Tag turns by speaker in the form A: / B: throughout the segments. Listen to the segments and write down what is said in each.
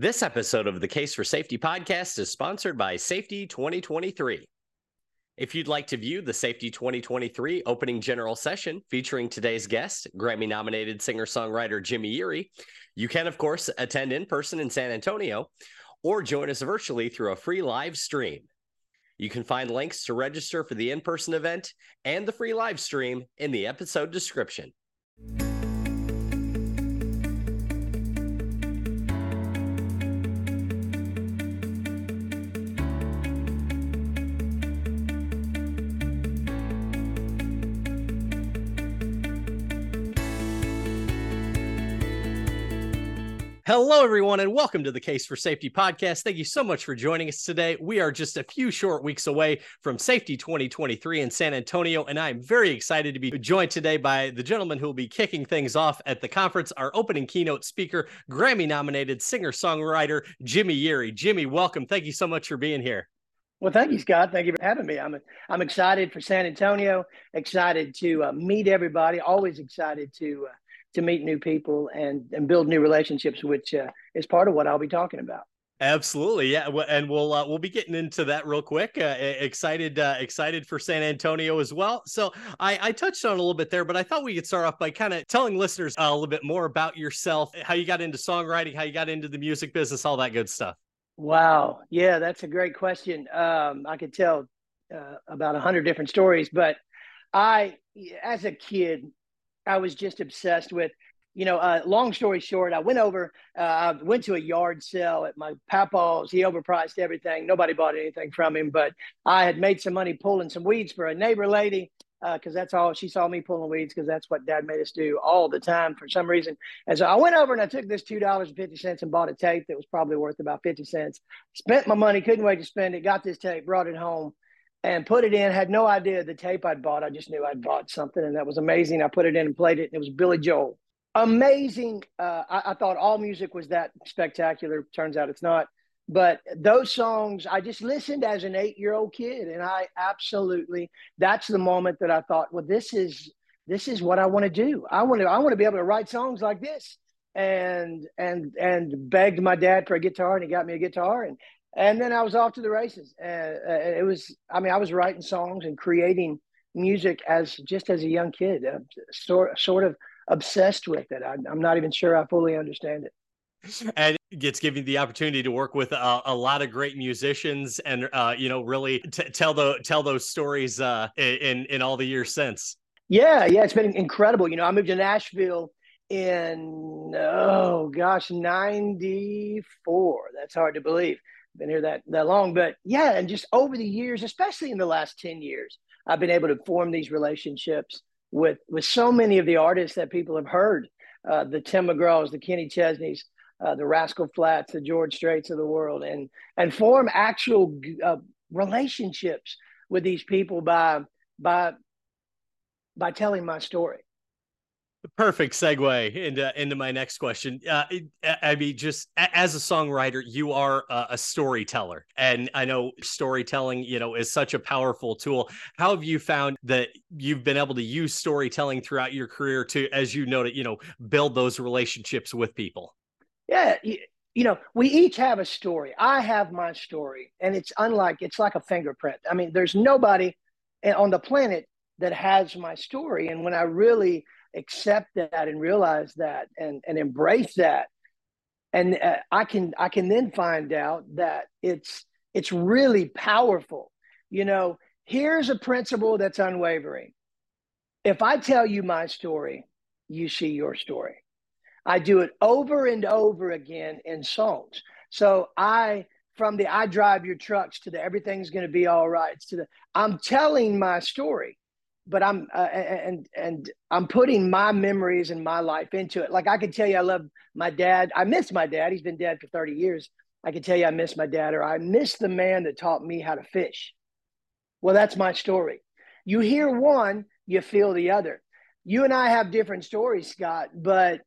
A: This episode of the Case for Safety podcast is sponsored by Safety 2023. If you'd like to view the Safety 2023 opening general session featuring today's guest, Grammy nominated singer songwriter Jimmy Yeary, you can, of course, attend in person in San Antonio or join us virtually through a free live stream. You can find links to register for the in person event and the free live stream in the episode description. Hello, everyone, and welcome to the Case for Safety podcast. Thank you so much for joining us today. We are just a few short weeks away from Safety 2023 in San Antonio, and I'm very excited to be joined today by the gentleman who will be kicking things off at the conference, our opening keynote speaker, Grammy nominated singer songwriter Jimmy Yeary. Jimmy, welcome. Thank you so much for being here.
B: Well, thank you, Scott. Thank you for having me. I'm I'm excited for San Antonio. Excited to uh, meet everybody. Always excited to uh, to meet new people and and build new relationships, which uh, is part of what I'll be talking about.
A: Absolutely, yeah, and we'll uh, we'll be getting into that real quick. Uh, excited, uh, excited for San Antonio as well. So I, I touched on a little bit there, but I thought we could start off by kind of telling listeners a little bit more about yourself, how you got into songwriting, how you got into the music business, all that good stuff.
B: Wow, yeah, that's a great question. Um, I could tell uh, about a hundred different stories, but I, as a kid, I was just obsessed with. You know, uh, long story short, I went over, uh, I went to a yard sale at my papa's. He overpriced everything. Nobody bought anything from him, but I had made some money pulling some weeds for a neighbor lady because uh, that's all she saw me pulling weeds because that's what dad made us do all the time for some reason. And so I went over and I took this two dollars and bought a tape that was probably worth about fifty cents. Spent my money, couldn't wait to spend it. Got this tape, brought it home, and put it in. Had no idea the tape I'd bought. I just knew I'd bought something, and that was amazing. I put it in and played it. And it was Billy Joel. Amazing. Uh, I, I thought all music was that spectacular. Turns out it's not. But those songs, I just listened as an eight-year-old kid, and I absolutely. That's the moment that I thought, well, this is this is what I want to do. I want to I want to be able to write songs like this and and and begged my dad for a guitar and he got me a guitar and and then I was off to the races. And uh, it was, I mean, I was writing songs and creating music as just as a young kid, uh, sort sort of obsessed with it. I, am not even sure I fully understand it.
A: And gets given the opportunity to work with a, a lot of great musicians, and uh, you know, really t- tell the tell those stories uh, in in all the years since.
B: Yeah, yeah, it's been incredible. You know, I moved to Nashville in oh gosh, '94. That's hard to believe been here that that long, but yeah, and just over the years, especially in the last ten years, I've been able to form these relationships with with so many of the artists that people have heard, uh, the Tim McGraws, the Kenny Chesneys, uh, the Rascal Flatts, the George Straits of the world, and and form actual uh, relationships with these people by by by telling my story
A: perfect segue into into my next question. Uh, I mean, just as a songwriter, you are a, storyteller, and I know storytelling, you know, is such a powerful tool. How have you found that you've been able to use storytelling throughout your career to, as you noted, you know, build those relationships with people?
B: Yeah. You, you know, we each have a story. I have my story, and it's unlike, it's like a fingerprint. I mean, there's nobody on the planet that has my story. And when I really accept that and realize that and, and embrace that. And uh, i can i can then find out that it's it's really powerful. You know here's a principle that's unwavering. If i tell you my story you see your story. I do it over and over again in songs. So i from the i drive your trucks to the everything's going to be all right. To the i'm telling my story but I'm uh, and and I'm putting my memories and my life into it. Like I could tell you, I love my dad. I miss my dad. He's been dead for 30 years. I can tell you, I miss my dad, or I miss the man that taught me how to fish. Well, that's my story. You hear one, you feel the other. You and I have different stories, Scott, but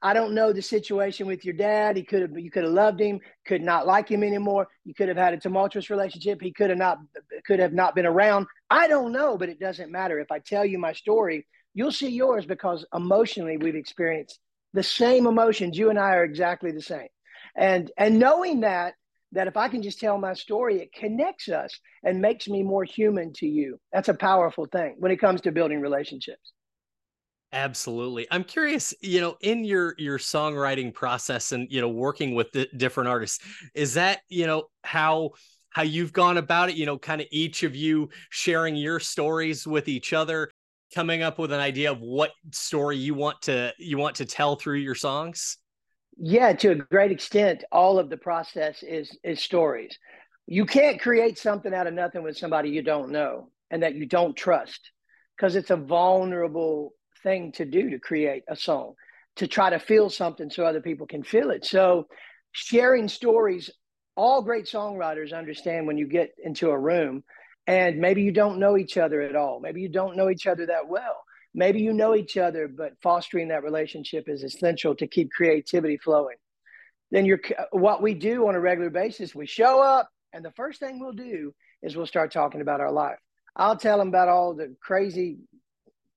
B: I don't know the situation with your dad. He could have you could have loved him, could not like him anymore. You could have had a tumultuous relationship. He could have not could have not been around. I don't know, but it doesn't matter. If I tell you my story, you'll see yours because emotionally we've experienced the same emotions. You and I are exactly the same. And and knowing that that if I can just tell my story, it connects us and makes me more human to you. That's a powerful thing when it comes to building relationships.
A: Absolutely. I'm curious, you know, in your your songwriting process and you know working with the different artists, is that, you know, how how you've gone about it, you know, kind of each of you sharing your stories with each other, coming up with an idea of what story you want to you want to tell through your songs?
B: Yeah, to a great extent, all of the process is is stories. You can't create something out of nothing with somebody you don't know and that you don't trust because it's a vulnerable thing to do to create a song, to try to feel something so other people can feel it. So, sharing stories, all great songwriters understand when you get into a room and maybe you don't know each other at all. Maybe you don't know each other that well. Maybe you know each other, but fostering that relationship is essential to keep creativity flowing. Then you're what we do on a regular basis, we show up, and the first thing we'll do is we'll start talking about our life. I'll tell them about all the crazy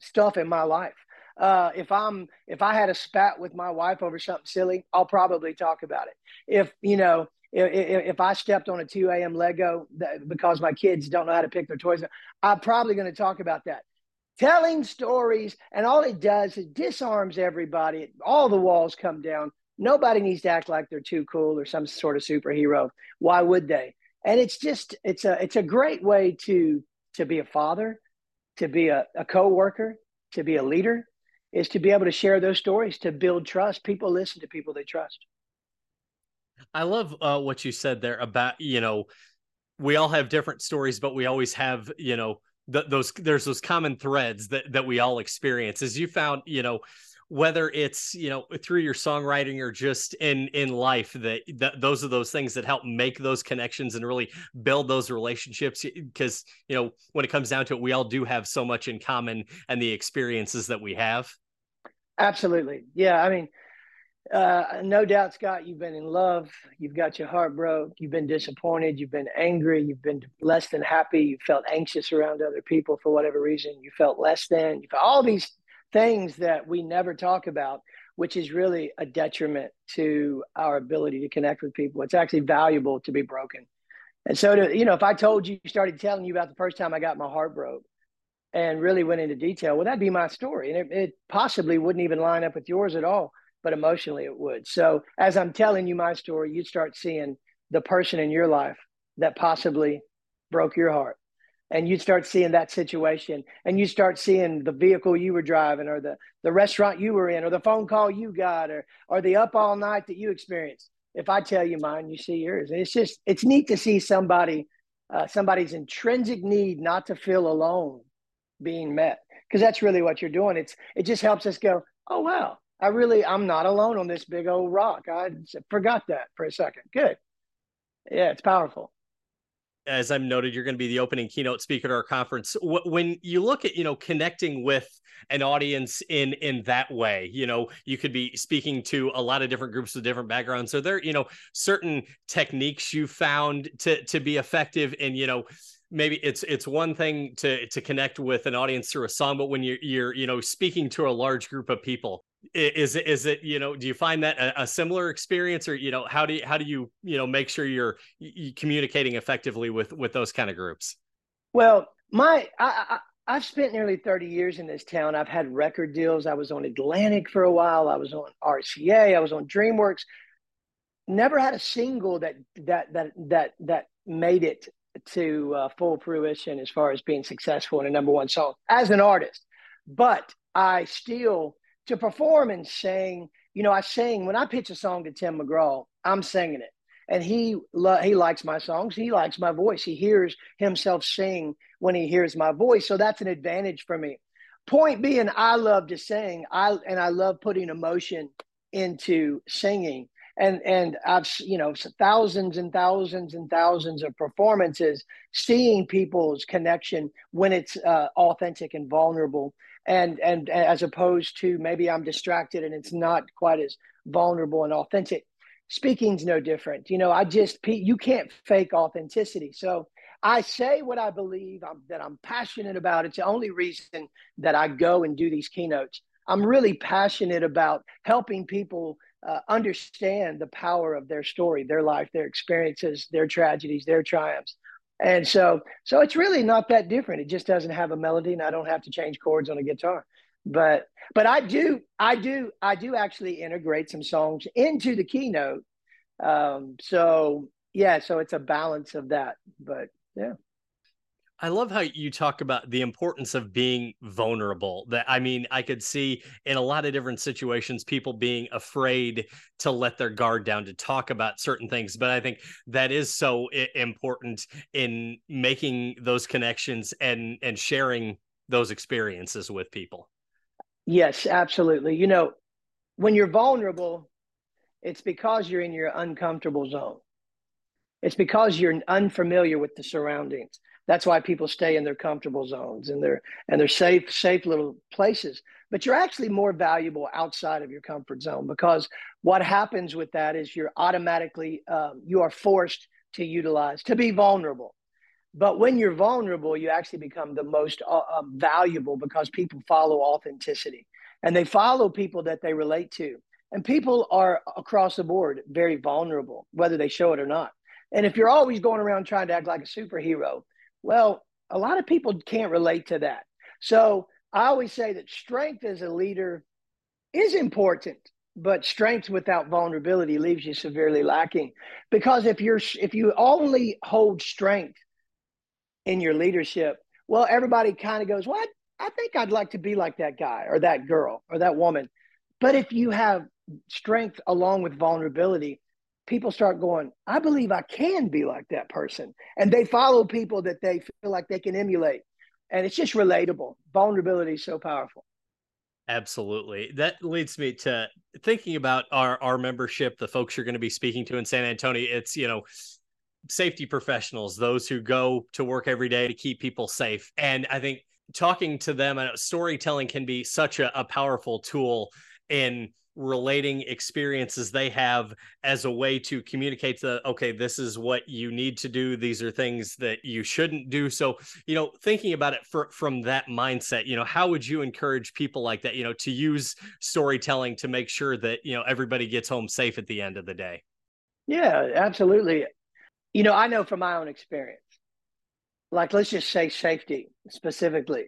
B: stuff in my life. Uh, if I'm if I had a spat with my wife over something silly, I'll probably talk about it. If you know if, I stepped on a 2 a.m. Lego because my kids don't know how to pick their toys, I'm probably going to talk about that. Telling stories, and all it does is disarms everybody. All the walls come down. Nobody needs to act like they're too cool or some sort of superhero. Why would they? And it's just it's a it's a great way to to be a father, to be a, a co-worker, to be a leader, is to be able to share those stories to build trust. People listen to people they trust.
A: I love uh, what you said there about you know we all have different stories, but we always have you know th- those there's those common threads that that we all experience. As you found, you know whether it's you know through your songwriting or just in in life that, that those are those things that help make those connections and really build those relationships because you know when it comes down to it we all do have so much in common and the experiences that we have
B: absolutely yeah i mean uh, no doubt, Scott, you've been in love. You've got your heart broke. You've been disappointed. You've been angry. You've been less than happy. You felt anxious around other people for whatever reason. You felt less than. You felt all these things that we never talk about, which is really a detriment to our ability to connect with people. It's actually valuable to be broken. And so, to, you know, if I told you, started telling you about the first time I got my heart broke and really went into detail, well, that'd be my story. And it, it possibly wouldn't even line up with yours at all but emotionally it would. So as I'm telling you my story, you'd start seeing the person in your life that possibly broke your heart. And you'd start seeing that situation and you start seeing the vehicle you were driving or the, the restaurant you were in or the phone call you got or, or the up all night that you experienced. If I tell you mine, you see yours. And it's just, it's neat to see somebody, uh, somebody's intrinsic need not to feel alone being met because that's really what you're doing. It's, it just helps us go, oh, wow, I really, I'm not alone on this big old rock. I forgot that for a second. Good. Yeah, it's powerful.
A: As I'm noted, you're going to be the opening keynote speaker at our conference. When you look at, you know, connecting with an audience in in that way, you know, you could be speaking to a lot of different groups with different backgrounds. Are there, you know, certain techniques you found to to be effective in, you know, maybe it's it's one thing to to connect with an audience through a song but when you're you're you know speaking to a large group of people is it is it you know do you find that a, a, similar experience or you know how do you how do you you know make sure you're, you communicating effectively with with those kind of groups?
B: Well my I, I have spent nearly 30 years in this town. I've had record deals. I was on atlantic for a while. I was on rca i was on dreamworks. Never had a single that that that that that made it to uh, full fruition as far as being successful in a number one song as an artist. But i still to perform and sing. You know, I sing when I pitch a song to Tim McGraw, I'm singing it. And he lo- he likes my songs. He likes my voice. He hears himself sing when he hears my voice. So that's an advantage for me. Point being, I love to sing. I and I love putting emotion into singing. And and I've you know thousands and thousands and thousands of performances, seeing people's connection when it's uh, authentic and vulnerable and and as opposed to maybe i'm distracted and it's not quite as vulnerable and authentic speaking's no different. You know i just you can't fake authenticity. So i say what i believe I'm, that i'm passionate about. It's the only reason that i go and do these keynotes. I'm really passionate about helping people uh, understand the power of their story, their life, their experiences, their tragedies, their triumphs. And so, so it's really not that different. It just doesn't have a melody, and I don't have to change chords on a guitar. But, but I do, I do, I do actually integrate some songs into the keynote. Um, so yeah, so it's a balance of that. But yeah.
A: I love how you talk about the importance of being vulnerable. That I mean, I could see in a lot of different situations people being afraid to let their guard down to talk about certain things, but I think that is so important in making those connections and and sharing those experiences with people.
B: Yes, absolutely. You know, when you're vulnerable, it's because you're in your uncomfortable zone. It's because you're unfamiliar with the surroundings that's why people stay in their comfortable zones and their and their safe safe little places. But you're actually more valuable outside of your comfort zone because what happens with that is you're automatically um, you are forced to utilize to be vulnerable. But when you're vulnerable, you actually become the most uh, um, valuable because people follow authenticity and they follow people that they relate to. And people are across the board very vulnerable, whether they show it or not. And if you're always going around trying to act like a superhero, well, a lot of people can't relate to that. So I always say that strength as a leader is important, but strength without vulnerability leaves you severely lacking. Because if you're if you only hold strength in your leadership, well, everybody kind of goes, "What? Well, I think I'd like to be like that guy or that girl or that woman." But if you have strength along with vulnerability, people start going, I believe I can be like that person. And they follow people that they feel like they can emulate. And it's just relatable. Vulnerability is so powerful.
A: Absolutely. That leads me to thinking about our our membership, the folks you're going to be speaking to in San Antonio. It's, you know, safety professionals, those who go to work every day to keep people safe. And I think talking to them, I know storytelling can be such a, a powerful tool in relating experiences they have as a way to communicate to okay this is what you need to do. These are things that you shouldn't do. So you know thinking about it for, from that mindset you know how would you encourage people like that you know to use storytelling to make sure that you know everybody gets home safe at the end of the day?
B: Yeah absolutely. You know i know from my own experience. Like let's just say safety specifically.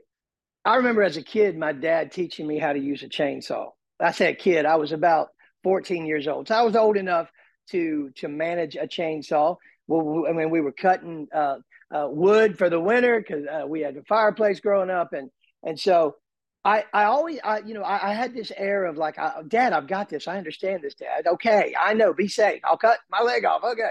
B: I remember as a kid my dad teaching me how to use a chainsaw I said kid, I was about 14 years old. So I was old enough to to manage a chainsaw. Well, I mean, we were cutting uh, uh, wood for the winter because uh, we had a fireplace growing up, and and so I I always I you know I, I had this air of like, Dad, I've got this. I understand this, Dad. Okay, I know. Be safe. I'll cut my leg off. Okay.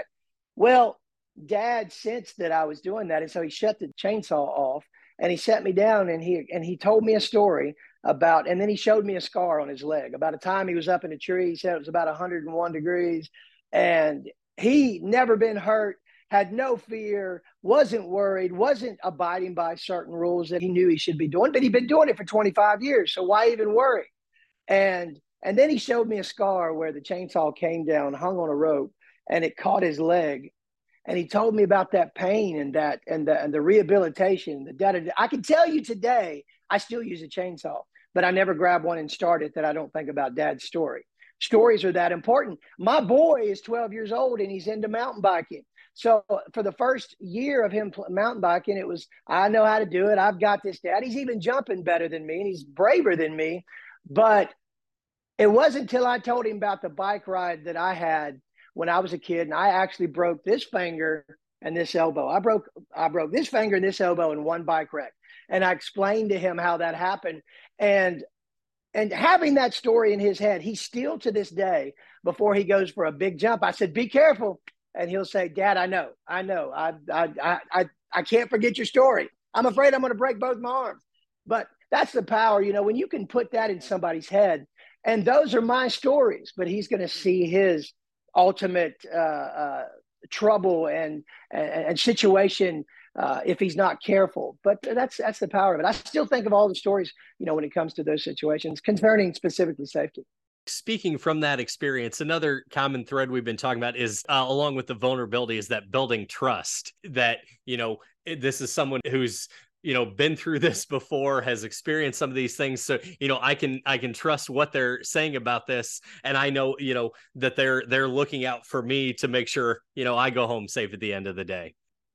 B: Well, Dad sensed that I was doing that, and so he shut the chainsaw off, and he sat me down, and he and he told me a story about, and then he showed me a scar on his leg. About a time he was up in a tree, he said it was about 101 degrees, and he never been hurt, had no fear, wasn't worried, wasn't abiding by certain rules that he knew he should be doing, but he'd been doing it for 25 years. So why even worry? And and then he showed me a scar where the chainsaw came down, hung on a rope, and it caught his leg. And he told me about that pain and that and the and the rehabilitation. The I can tell you today, I still use a chainsaw but I never grab one and start it that I don't think about dad's story. Stories are that important. My boy is 12 years old and he's into mountain biking. So for the first year of him mountain biking, it was, I know how to do it. I've got this dad. He's even jumping better than me and he's braver than me. But it wasn't until I told him about the bike ride that I had when I was a kid and I actually broke this finger and this elbow. I broke I broke this finger and this elbow in one bike wreck. And I explained to him how that happened and and having that story in his head, he still to this day, before he goes for a big jump, I said, "Be careful," and he'll say, "Dad, I know, I know, I, I, I, I can't forget your story. I'm afraid I'm to break both my arms." But that's the power, you know, when you can put that in somebody's head, and those are my stories, but he's to see his ultimate uh, uh, trouble and, and, and situation uh, if he's not careful. But that's that's the power of it. I still think of all the stories, you know, when it comes to those situations concerning specifically safety.
A: Speaking from that experience, another common thread we've been talking about is, uh, along with the vulnerability, is that building trust. That you know, this is someone who's you know been through this before has experienced some of these things so you know i can i can trust what they're saying about this and i know you know that they're they're looking out for me to make sure you know i go home safe at the end of the day.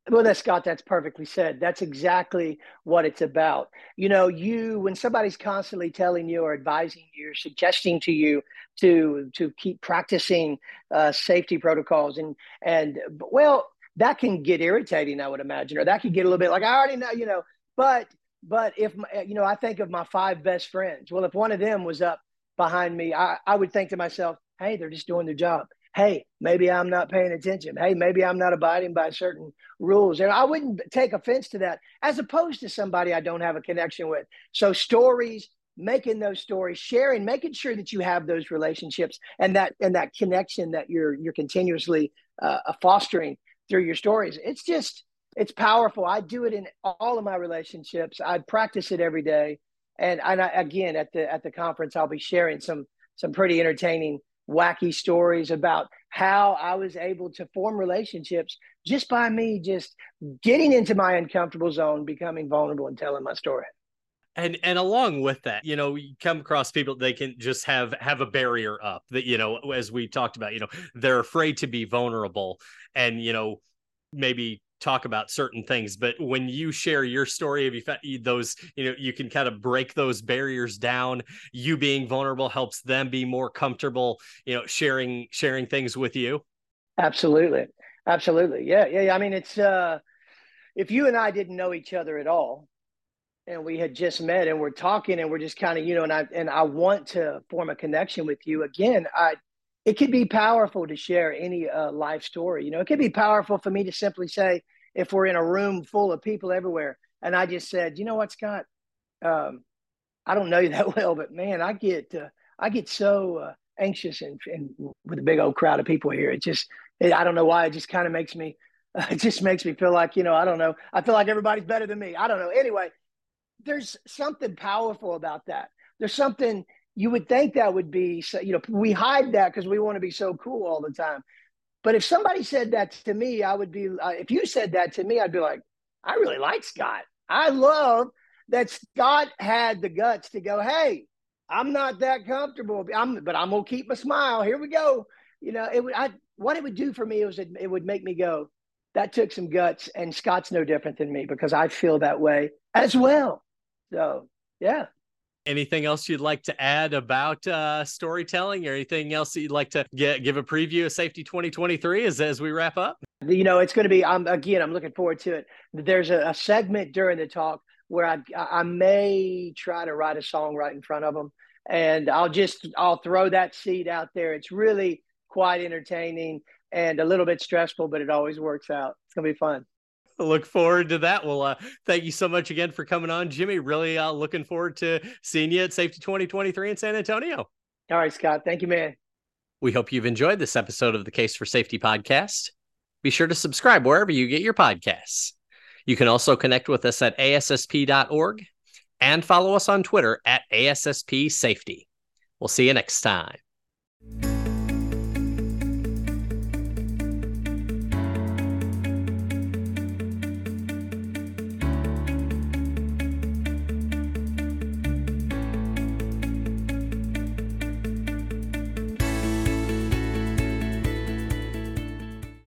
B: Well that's scott that's perfectly said. That's exactly what it's about. You know you when somebody's constantly telling you or advising you or suggesting to you to to keep practicing uh, safety protocols and and well that can get irritating i would imagine or that could get a little bit like i already know you know but but if you know, I think of my five best friends. Well, if one of them was up behind me, I, I would think to myself, hey, they're just doing their job. Hey, maybe I'm not paying attention. Hey, maybe I'm not abiding by certain rules. And I wouldn't take offense to that as opposed to somebody I don't have a connection with. So stories, making those stories, sharing, making sure that you have those relationships and that and that connection that you're you're continuously uh, fostering through your stories. It's just it's powerful. I do it in all of my relationships. I practice it every day. And, and I, again, at the at the conference, I'll be sharing some some pretty entertaining, wacky stories about how I was able to form relationships just by me just getting into my uncomfortable zone, becoming vulnerable, and telling my story
A: and and along with that you know you come across people they can just have have a barrier up that you know as we talked about you know they're afraid to be vulnerable and you know maybe talk about certain things. But when you share your story of you those you know you can kind of break those barriers down. You being vulnerable helps them be more comfortable you know sharing sharing things with you?
B: Absolutely. Absolutely. Yeah yeah. I mean it's uh if you and i didn't know each other at all and we had just met and we're talking and we're just kind of you know and i and i want to form a connection with you again i it could be powerful to share any uh, life story. You know, it could be powerful for me to simply say, if we're in a room full of people everywhere, and I just said, you know what, Scott, um, I don't know you that well, but man, I get uh, I get so uh, anxious and, and with a big old crowd of people here. It just it, I don't know why. It just kind of makes me it just makes me feel like you know I don't know. I feel like everybody's better than me. I don't know. Anyway, there's something powerful about that. There's something you would think that would be so, you know we hide that because we want to be so cool all the time. But if somebody said that to me i would be uh, if you said that to me i'd be like i really like scott. I love that scott had the guts to go hey i'm not that comfortable i'm but i'm gonna keep my smile. Here we go you know it would i what it would do for me was it, it would make me go that took some guts and scott's no different than me because i feel that way as well so yeah.
A: Anything else you'd like to add about uh, storytelling or anything else that you'd like to get, give a preview of safety 2023 as, as we wrap up?
B: You know it's going to be i'm again i'm looking forward to it. There's a, a, segment during the talk where i i may try to write a song right in front of them and i'll just i'll throw that seed out there. It's really quite entertaining and a little bit stressful but it always works out. It's going to be fun
A: look forward to that. Well, uh, thank you so much again for coming on, Jimmy. Really uh, looking forward to seeing you at Safety 2023 in San Antonio.
B: All right, Scott. Thank you, man.
A: We hope you've enjoyed this episode of the Case for Safety podcast. Be sure to subscribe wherever you get your podcasts. You can also connect with us at ASSP.org and follow us on Twitter at ASSP Safety. We'll see you next time.